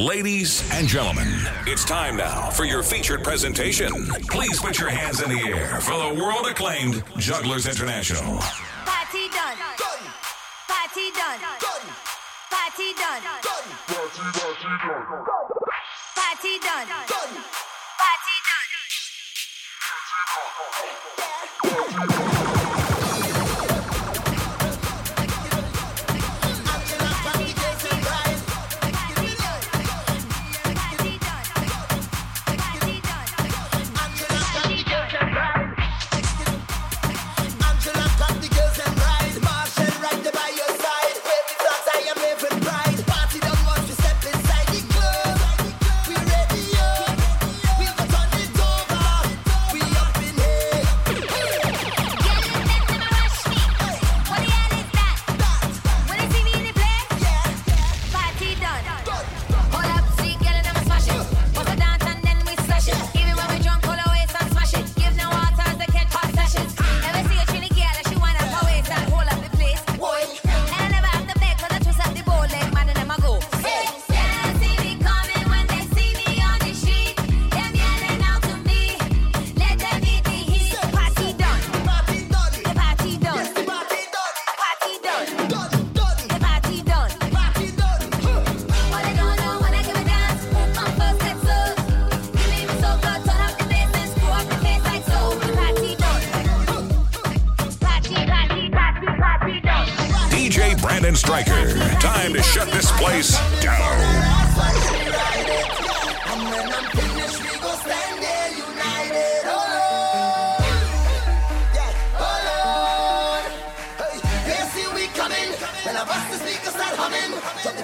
Ladies and gentlemen, it's time now for your featured presentation. Please put your hands in the air for the world acclaimed Jugglers International. Party done. done. Party done. done. Party done. done. Party done. Party done. Party done. Take a start humming. Humming.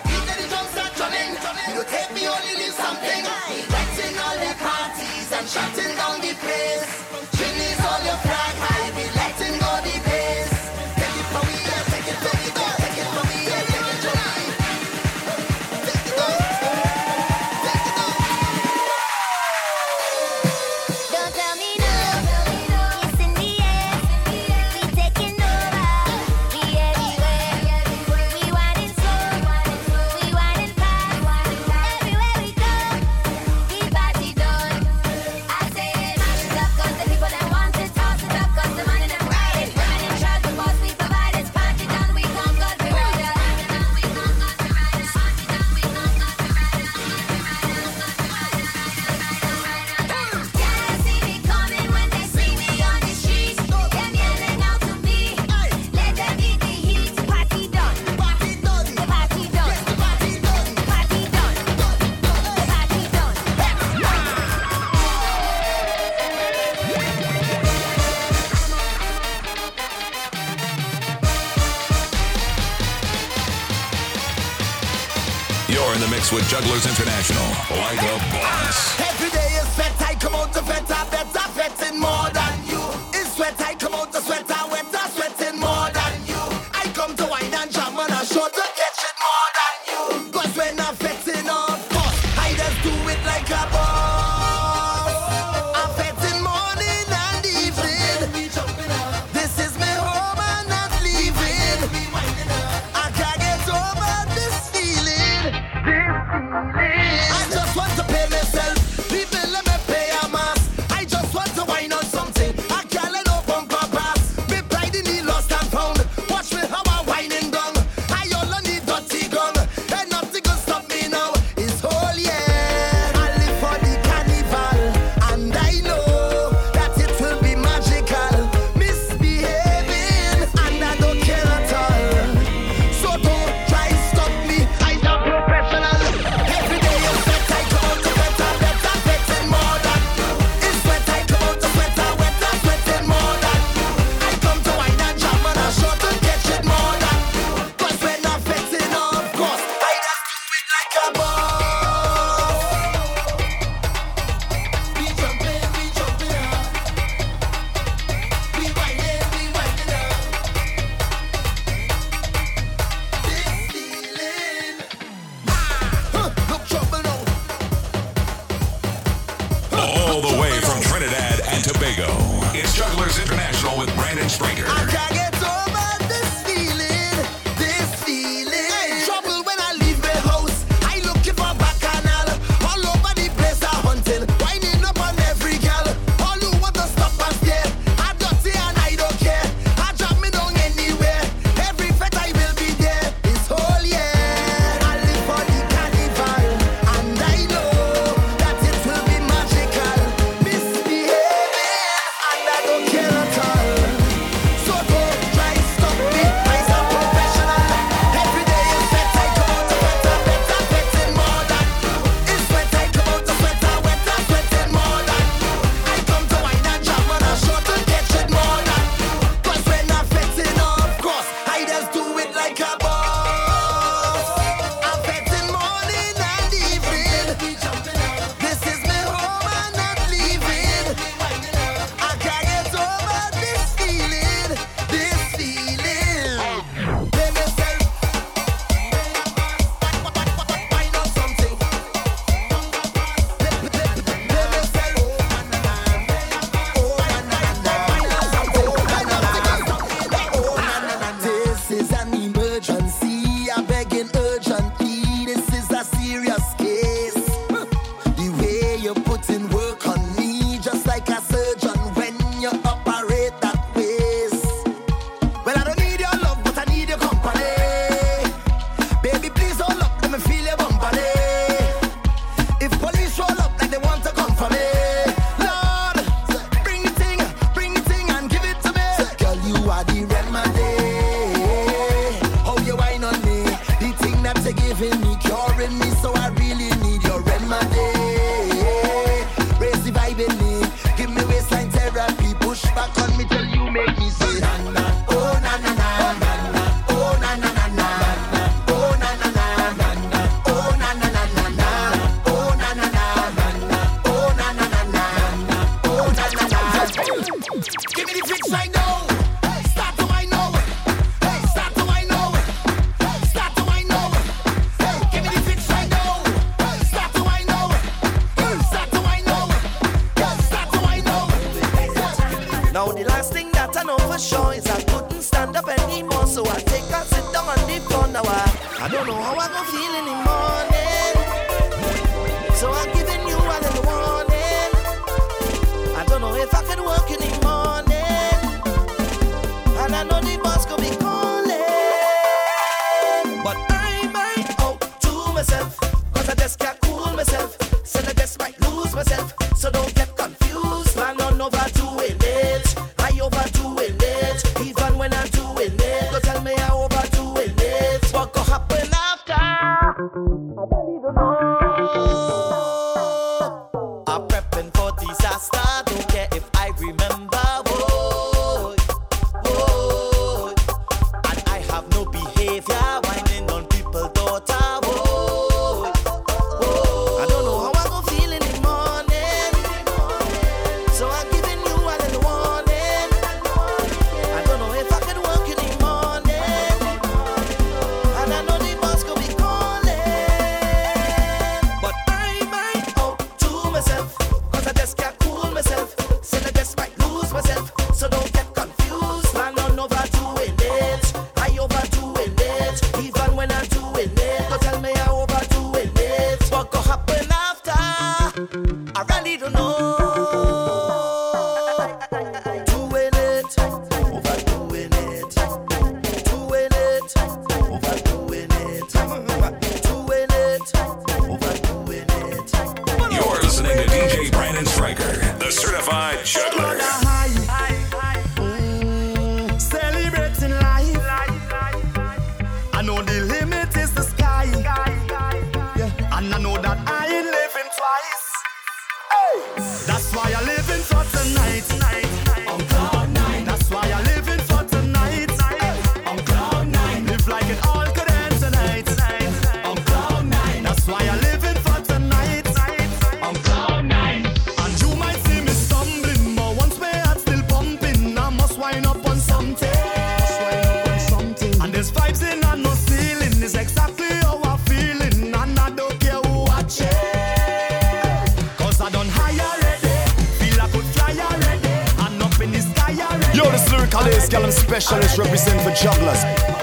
Specialist represent for jugglers.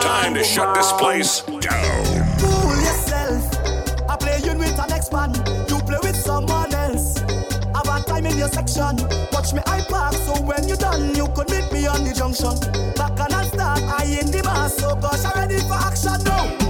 Time to shut this place down. Fool yourself. I play you with an ex man. You play with someone else. Have a time in your section. Watch me, I park. So when you done, you could meet me on the junction. Back and I start. I in the mass. So gosh, I'm ready for action now.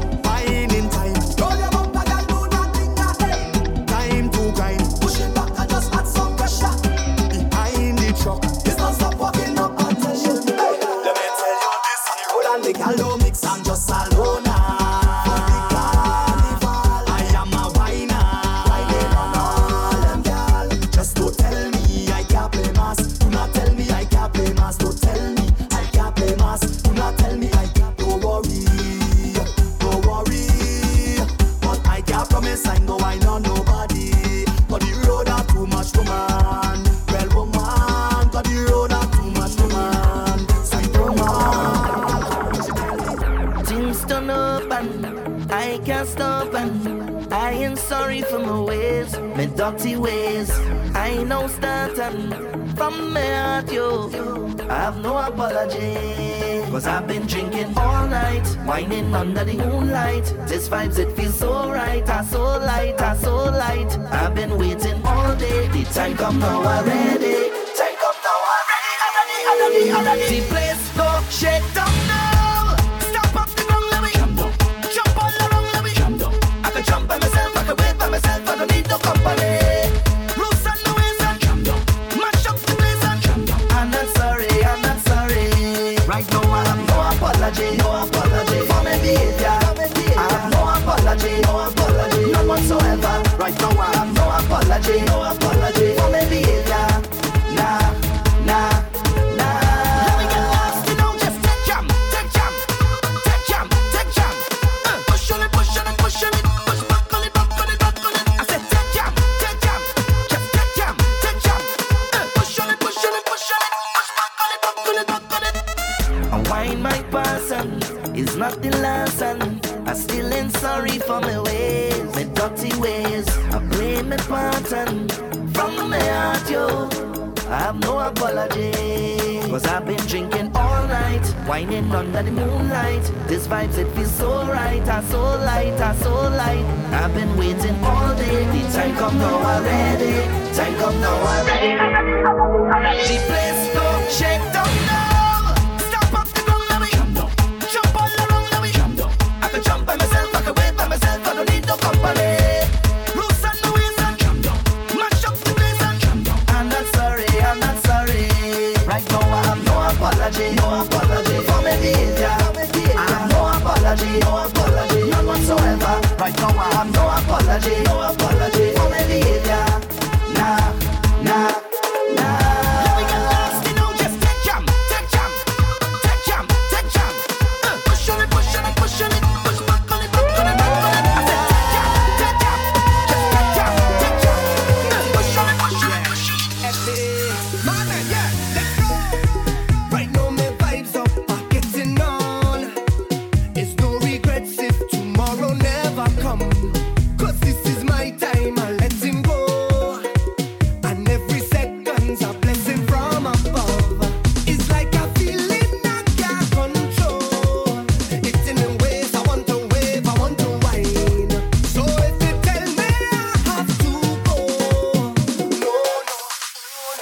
come at you. I have no apology. Cause I've been drinking all night, whining under the moonlight. This vibes, it feels so right, I so light, I so light. I've been waiting all day, the time come now already. Time come now already, already, already, already. No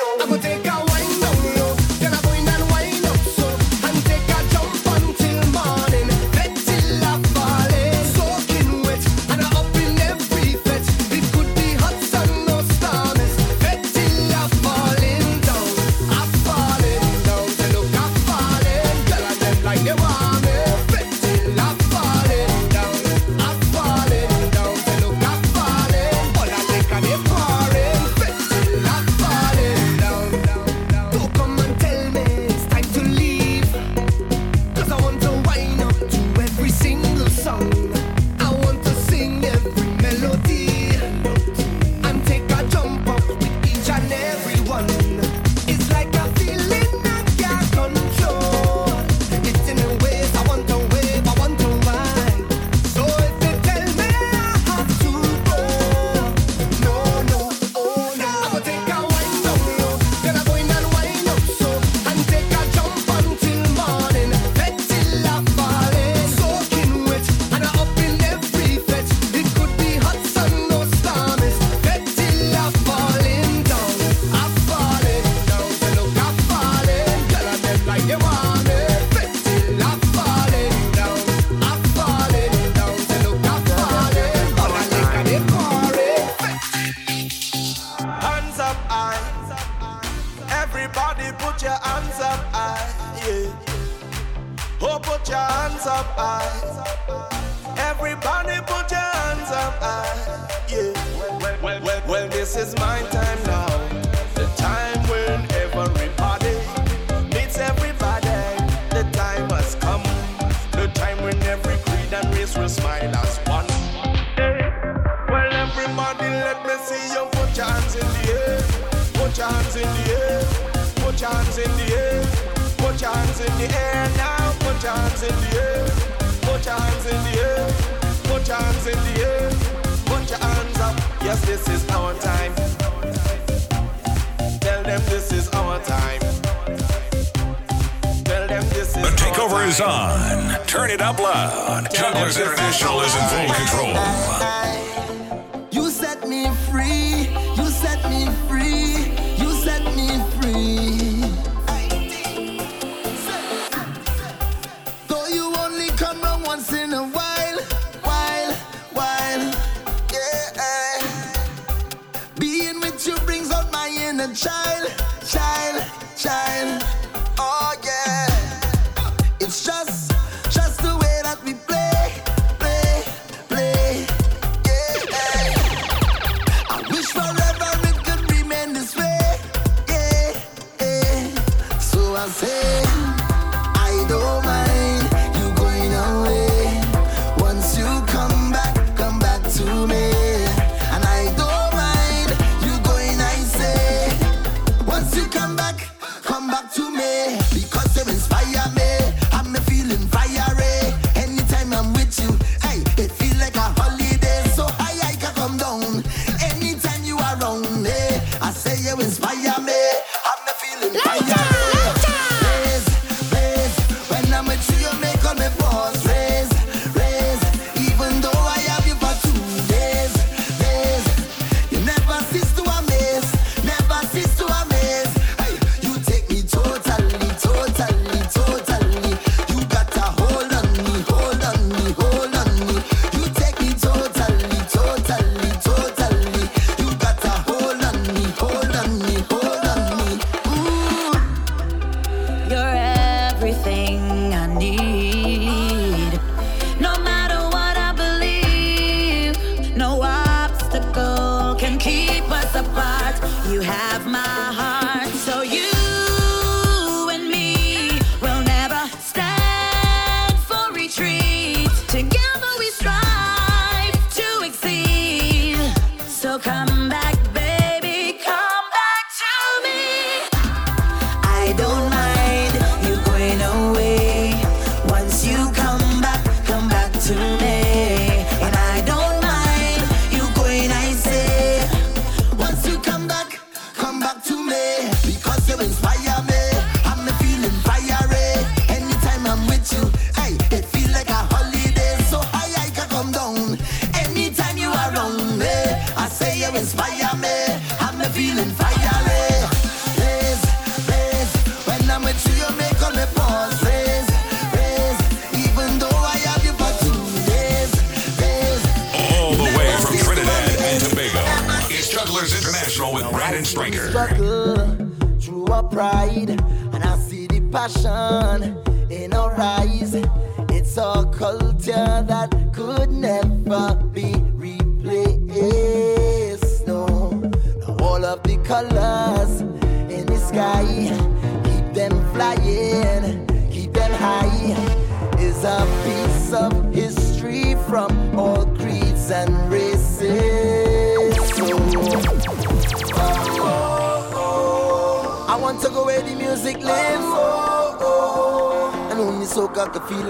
Eu vou take Me see you put your hands in the air. Put your hands in the air. Put your hands in the air. Put your hands in the air now. Put your hands in the air. Put your hands in the air. Put your hands in the air. Put your hands up. Yes, this is our time. Tell them this is our time. The takeover is on. Turn it up loud. Jugglers International is in full control.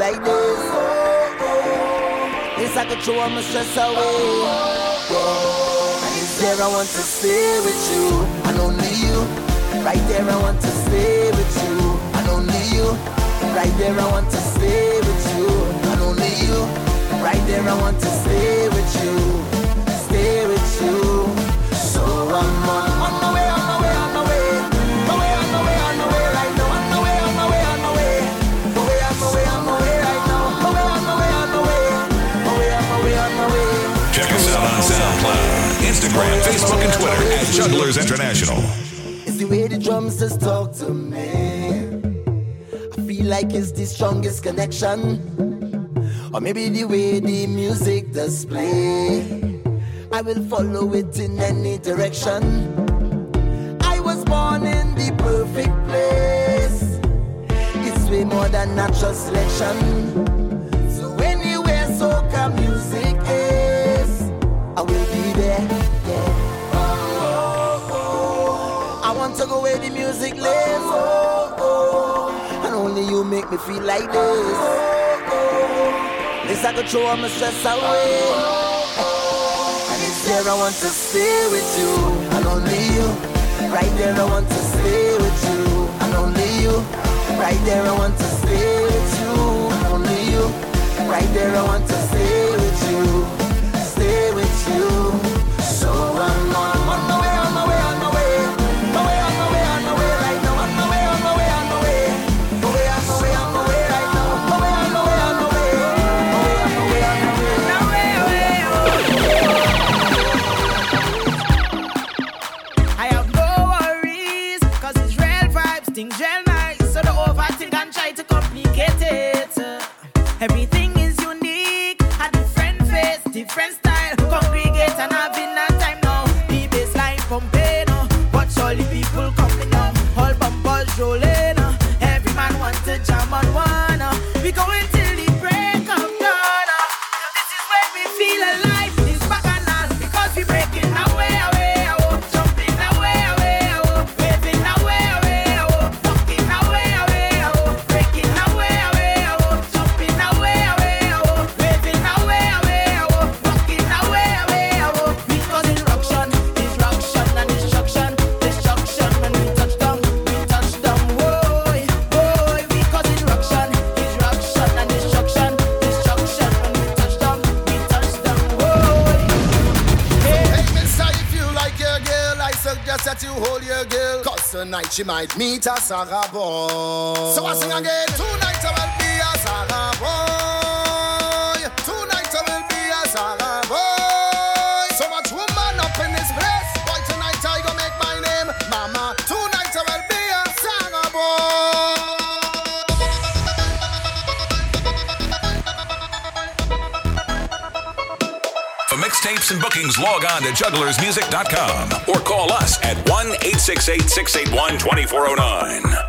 like this. Oh, oh. Yes, I my stress away. Right there I want to stay with you, and only you. Right there I want to stay with you, and only you. Right there I want to stay with you, and only you. Right there I want to stay with you, stay with you. So I'm on. Instagram, Facebook, and Twitter at Jugglers International. It's the way the drums just talk to me. I feel like it's the strongest connection. Or maybe the way the music does play. I will follow it in any direction. I was born in the perfect place. It's way more than natural selection. The music lives. Oh, oh. And only you make me feel like this. Oh, oh. This I could throw all my stress away. And it's there I want to stay with you. And only you. Right there I want to stay with you. And only you. Right there I want to stay with you. And only you. Right there I want to stay with you. Stay with you. So don't overthink and try to complicate it. Everything is she might meet a Sarah boy. So I sing again. Tonight I will be a Sarah boy. Log on to jugglersmusic.com or call us at 1 868 681 2409.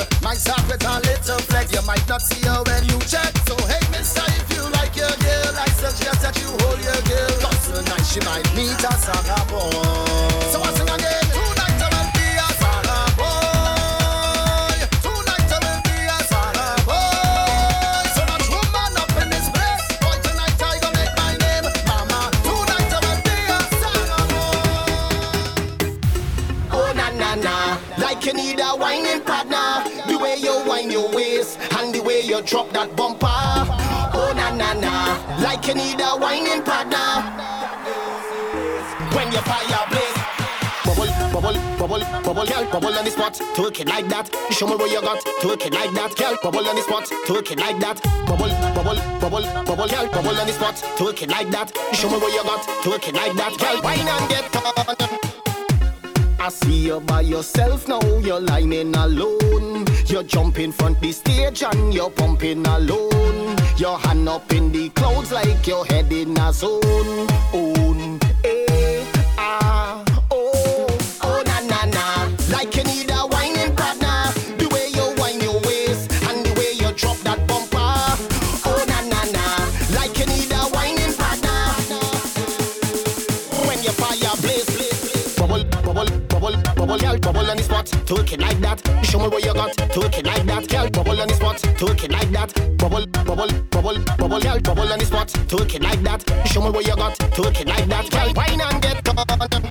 Always. My sock with a little flex. You might not see her when you check. So hey, mister, if you like your girl, I suggest that you hold your girl. Cause tonight she might meet a Sarah boy. So I sing again. Drop that bumper. Oh na na na, like you need a whining partner. When you fire blaze. Bubble, bubble, bubble, bubble, girl, bubble on the spot, twerk it like that. Show me what you got, twerk it like that, girl, bubble on the spot, twerk it like that. Bubble, bubble, bubble, bubble, girl, bubble on the spot, twerk it like that. Show me what you got, twerk it like that, girl, wine and get on. I see you by yourself now, you're lining alone. You're jumping front the stage and you're pumping alone. Your hand up in the clouds like your head in a zone. Took it like that. Show me what you got. Took it like that. Girl, bubble on the spot. Took it like that. Bubble, bubble, bubble, bubble. Girl, bubble on the spot. Took it like that. Show me what you got. Took it like that. Girl, wine and get on.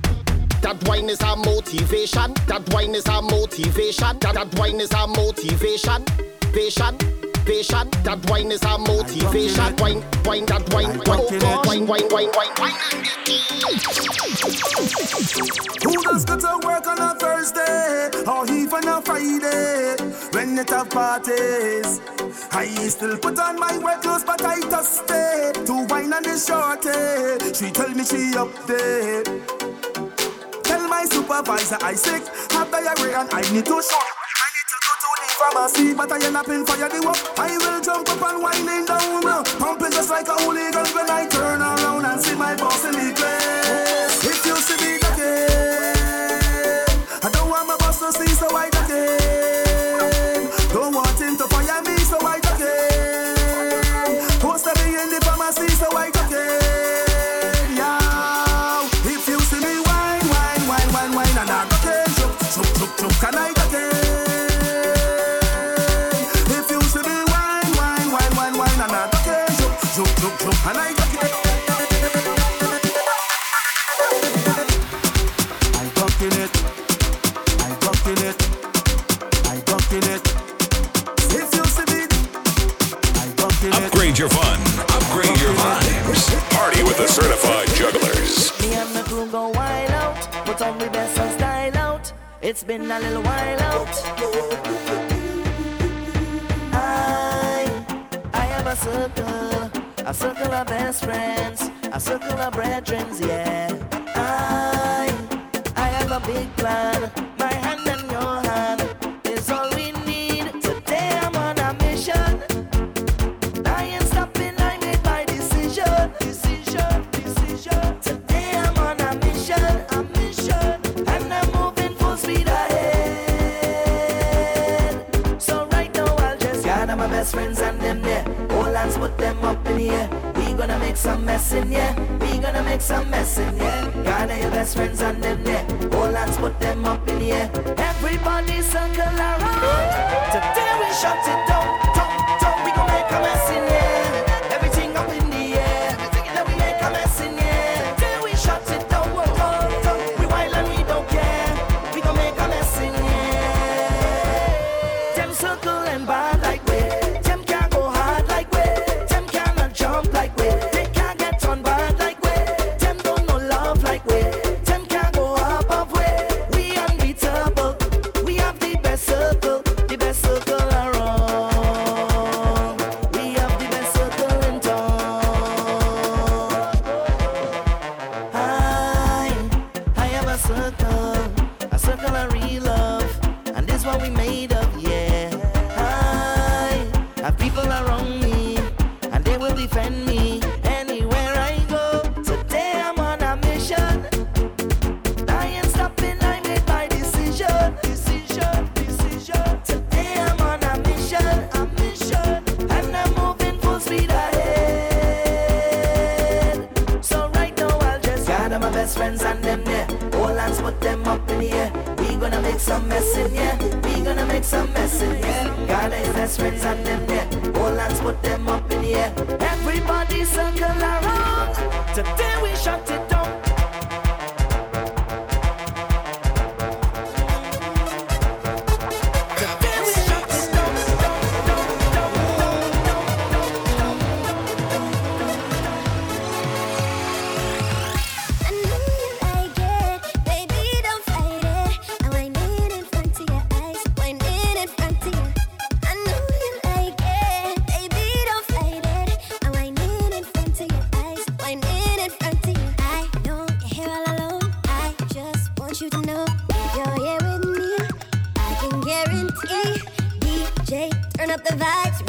That wine is our motivation. That wine is our motivation. That, that wine is our motivation. Patient. Patient. That wine is our motivation. Wine, wine, that wine, wine, oh, wine, wine, wine, wine, wine. Who does good work on or even a Friday when it have parties. I still put on my wet clothes, but I just stay to wine on the shorty. She tell me she up there. Tell my supervisor I sick, have diarrhea and I need to short. I need to go to the pharmacy, but I end up in fire the work. I will jump up and winding down, pumping just like a hooligan when I turn around and see my boss in the grave. It's been a little while out. I, I have a circle, a circle of best friends, a circle of brethren, yeah. I, I have a big plan make some mess in yeah. We gonna make some mess in yeah. Gather your best friends and them there. Yeah. All hands put them up in here. Everybody's Everybody sucker. up the vibes.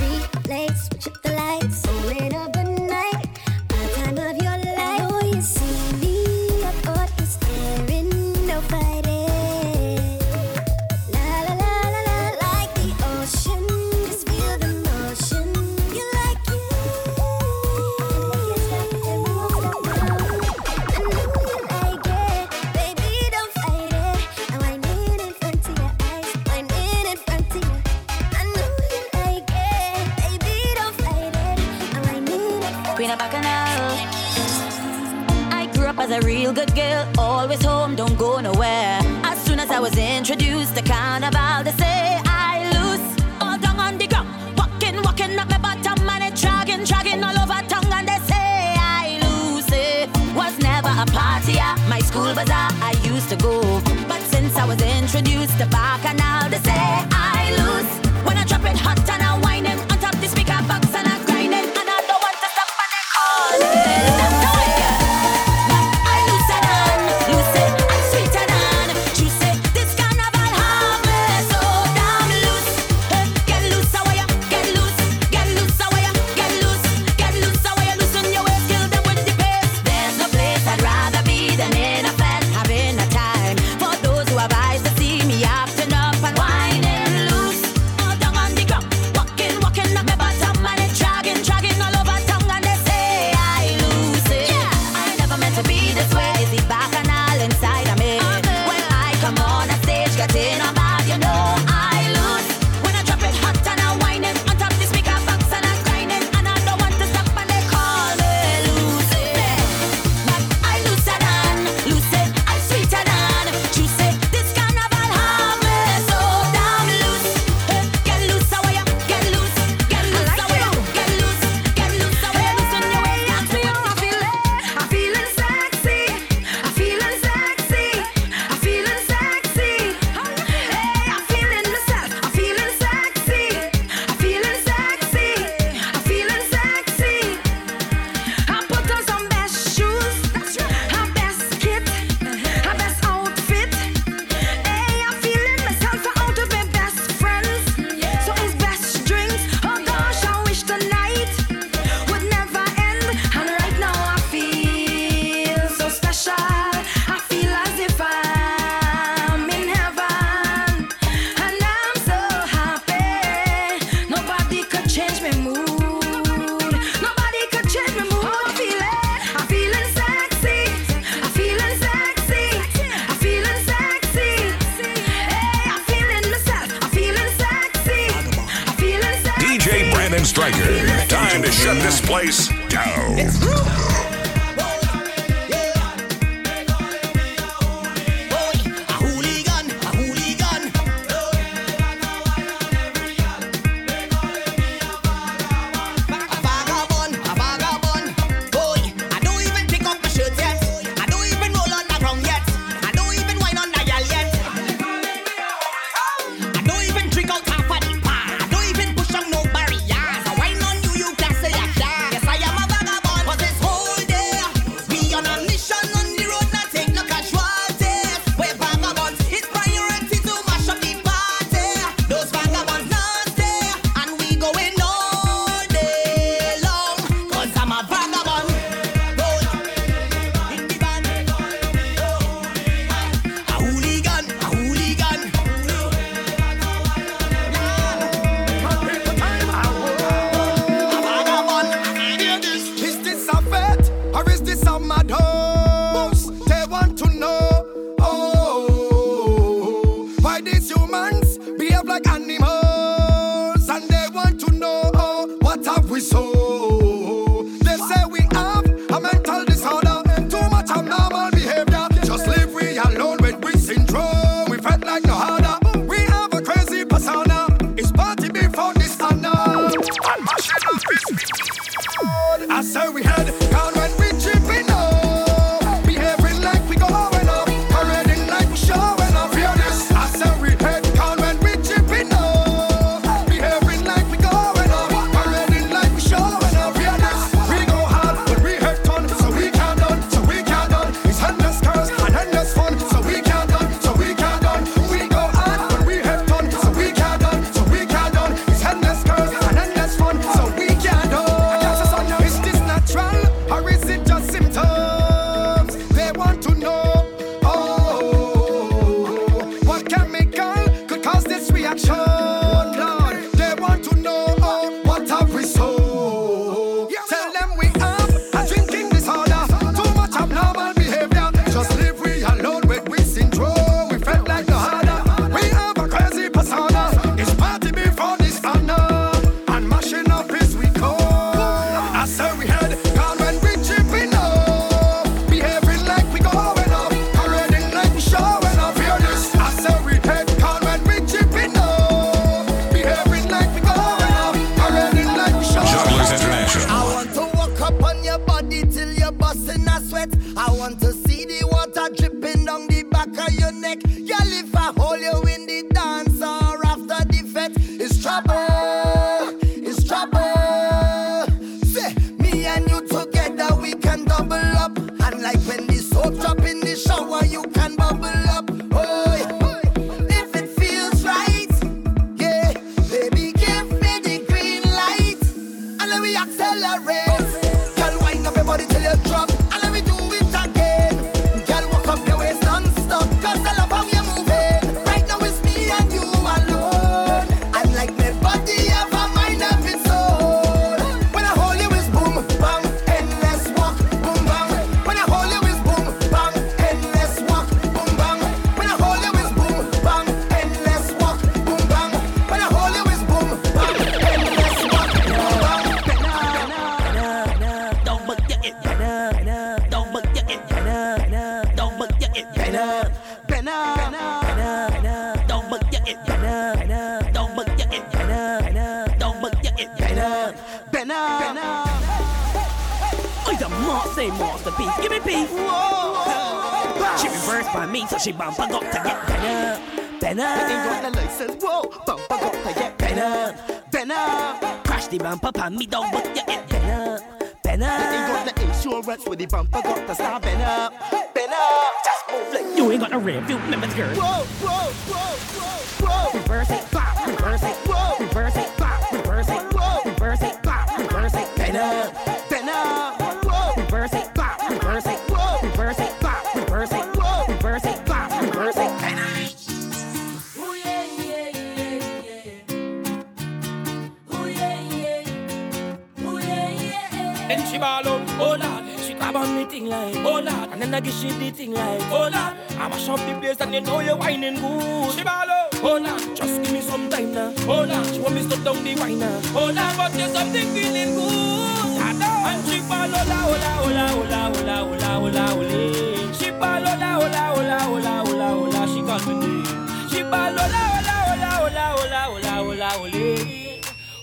thing like, oh lad. And then I give she the thing like, oh lad. I mash up the place and you know you're whining good. She ball oh lad. Just give me some time now, oh lad. She want me to stop down the wine now, oh lad. But there's something feeling good. And she ball, oh la, oh la, oh la, oh la, oh la, oh la, oh la, oh la. She ball, oh la, oh la, oh la, oh la, oh la, oh la. She got me there. She ball, oh la, oh la, oh la, oh la, oh la, oh la, oh la, oh la.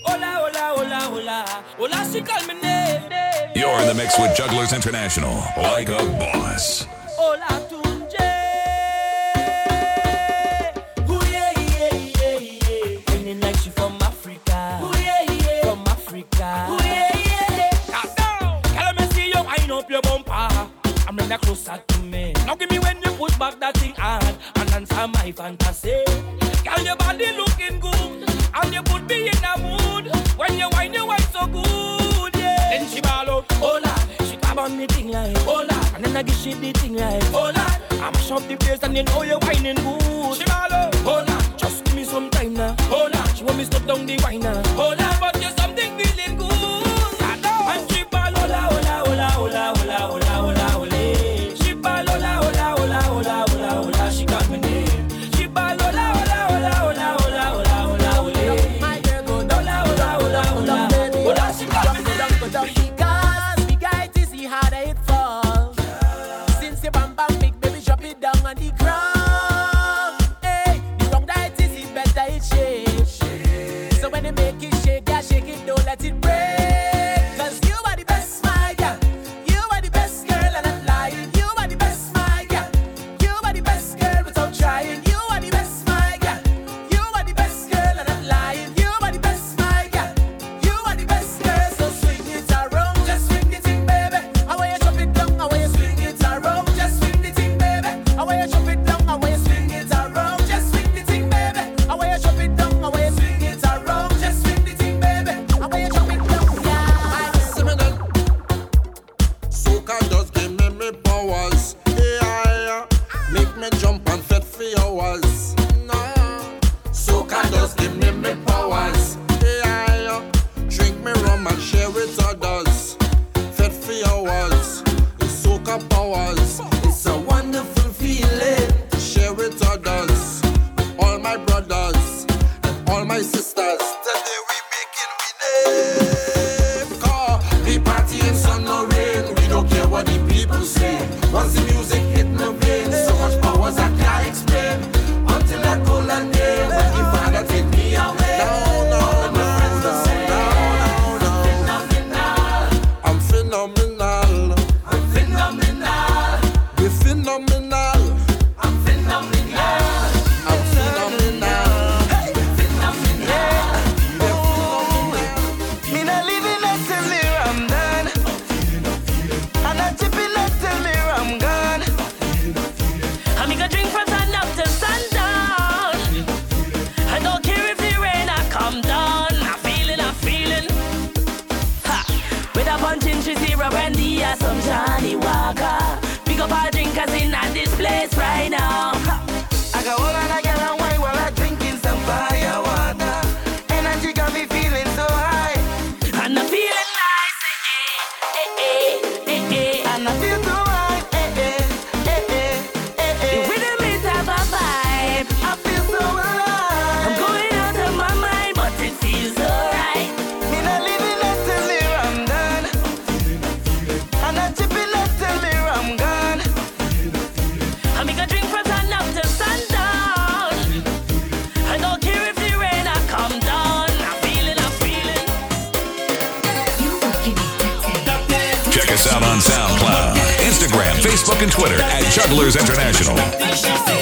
Hola, hola, hola, hola, hola, she call me name. You're in the mix with Jugglers International, like a boss. Hola. she did thing right. Hold on. I mash up the place and you know you're whining. Facebook and Twitter at Jugglers International.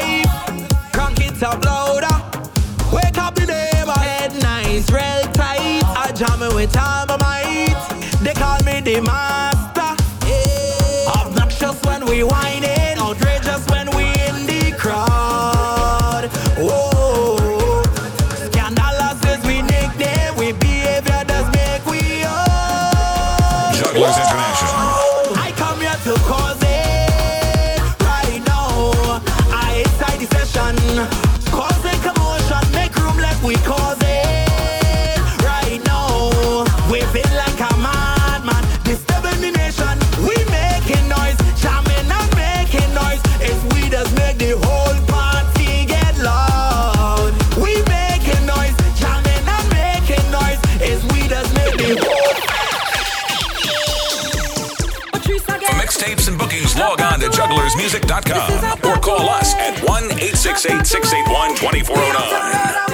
life. Crank it up louder. Wake up the neighbor. Head nice, real tight. I jam it with all my might. They call me the master. Obnoxious when we whine it. Music.com or call us at 1 868 681 2409.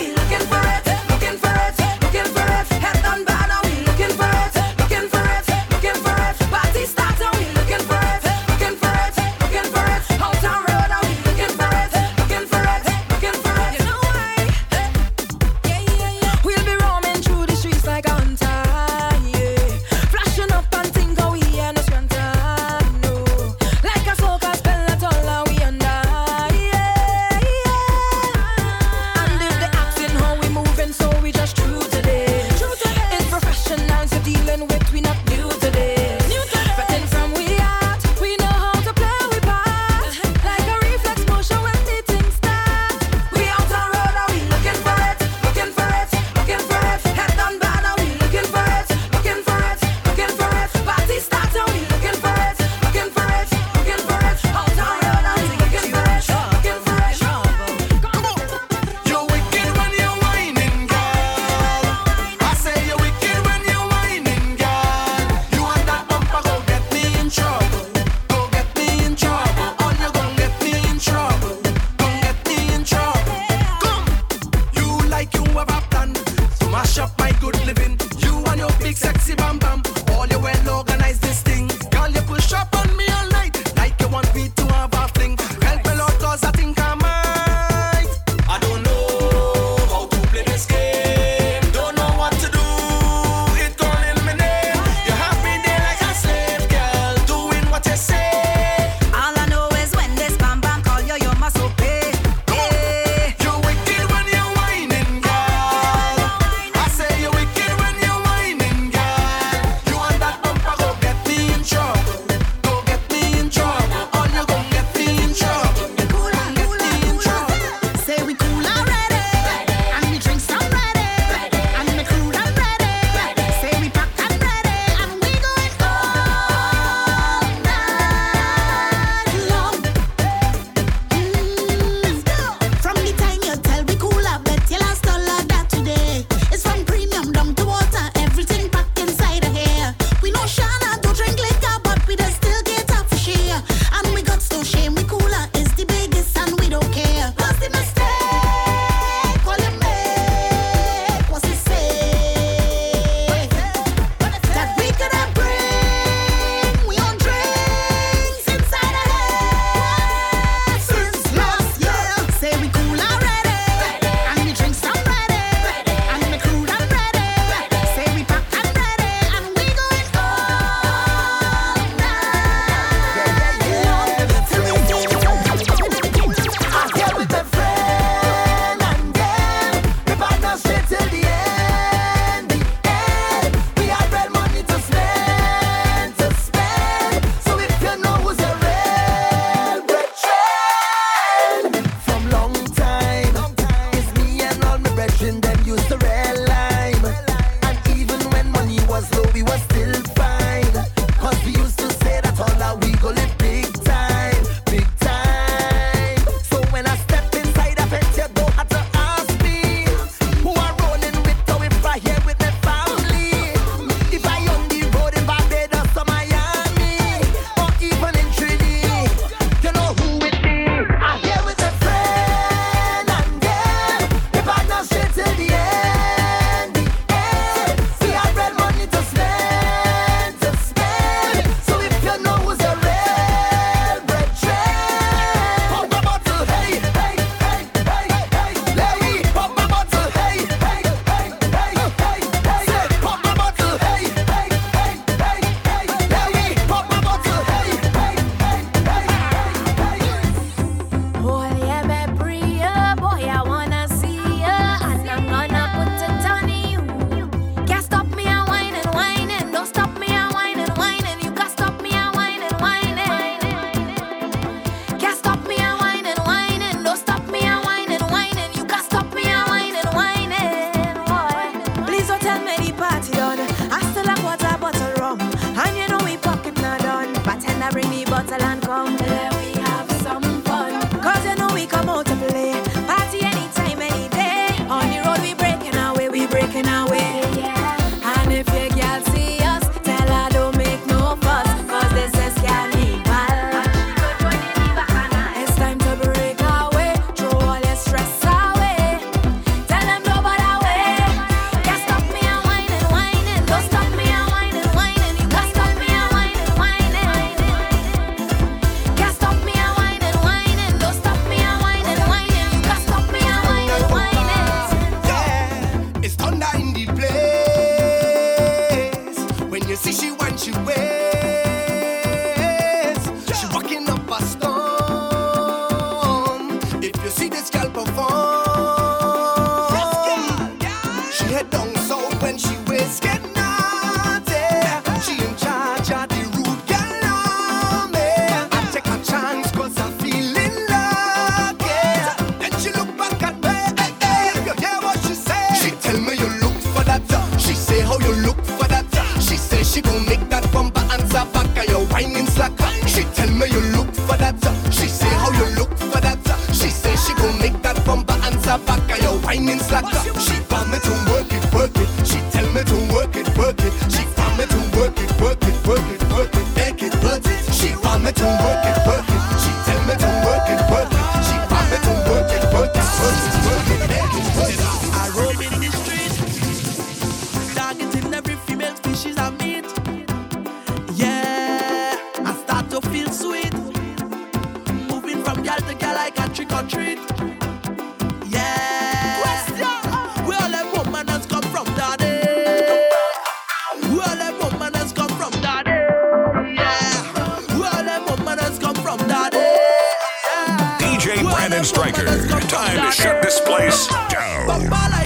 Down.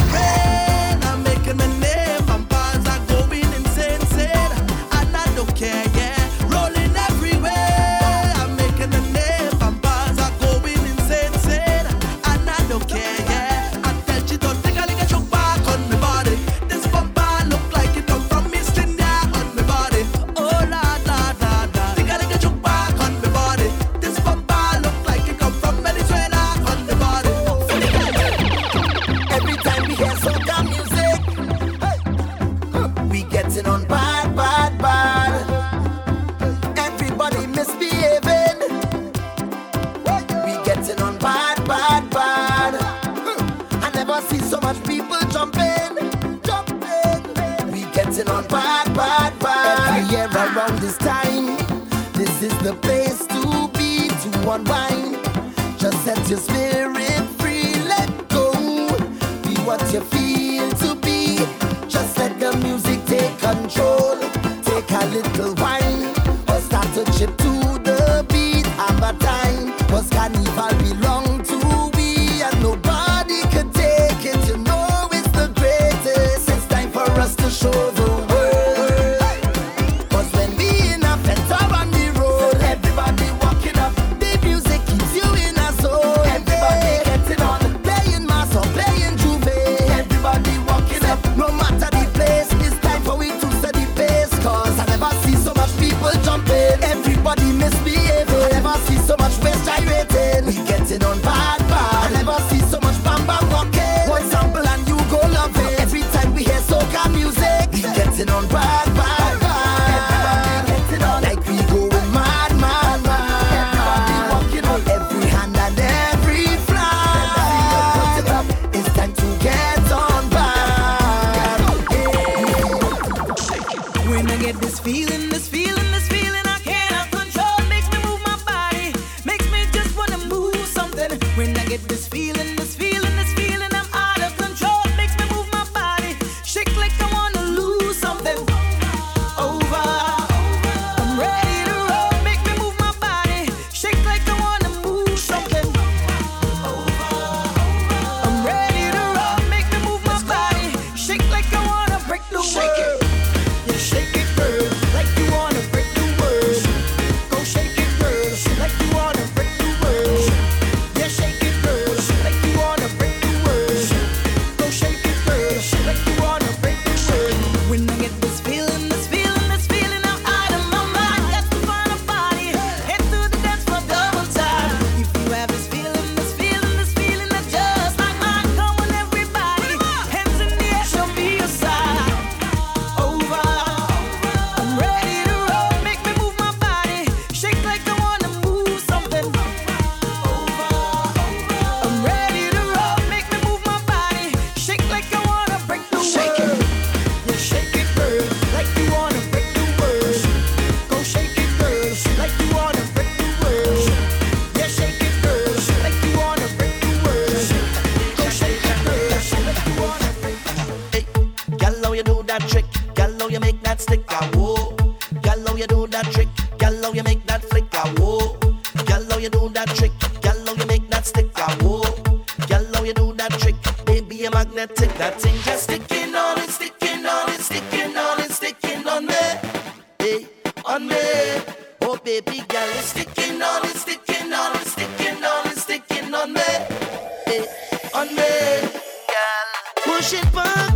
Push it back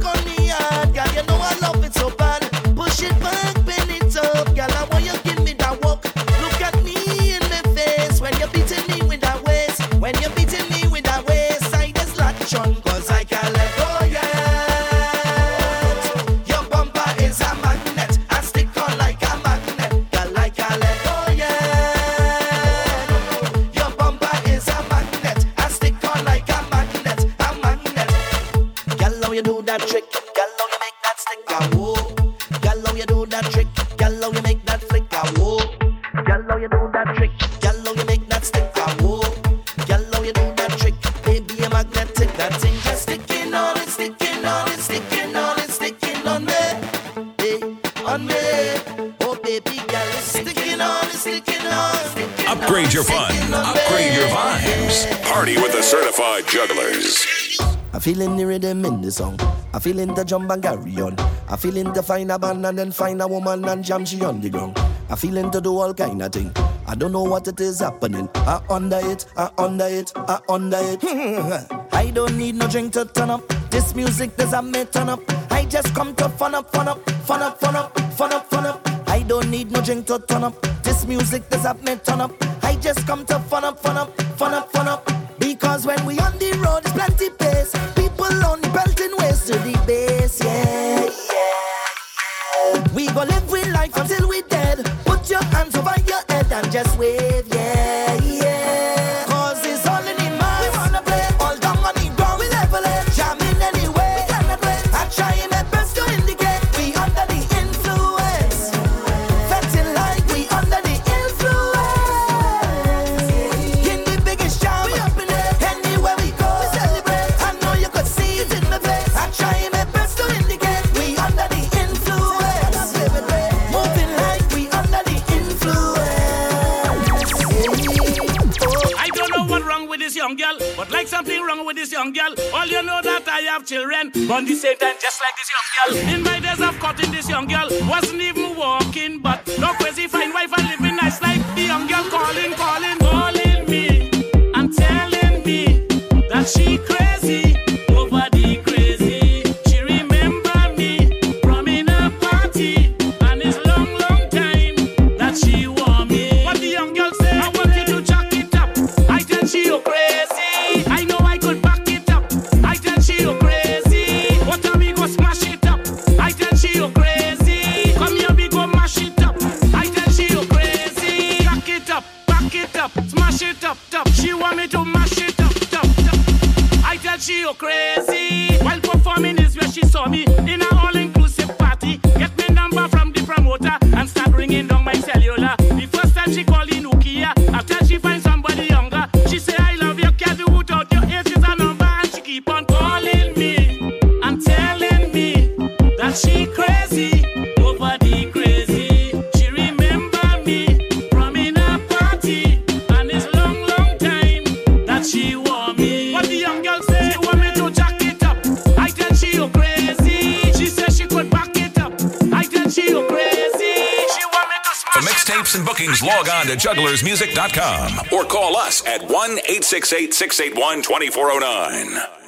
Jugglers. I feel in the rhythm in the song. I feel in the jump and carry on. I feel in the find a band and then find a woman and jam she on the ground. I feel in to do all kind of thing. I don't know what it is happening. I under it, I under it, I under it. I don't need no drink to turn up. This music does a me turn up. I just come to fun up, fun up, fun up, fun up, fun up, fun up. I don't need no drink to turn up. This music does a me turn up. I just come to fun up, fun up, fun up, fun up. Because when we on the road, it's plenty pace. People on only belting ways to the base, yeah, yeah, yeah. We go live with life until we dead. Put your hands over your head and just wave, yeah. children. But the same time, just like this young girl jugglersmusic.com or call us at 1 866 681 2409.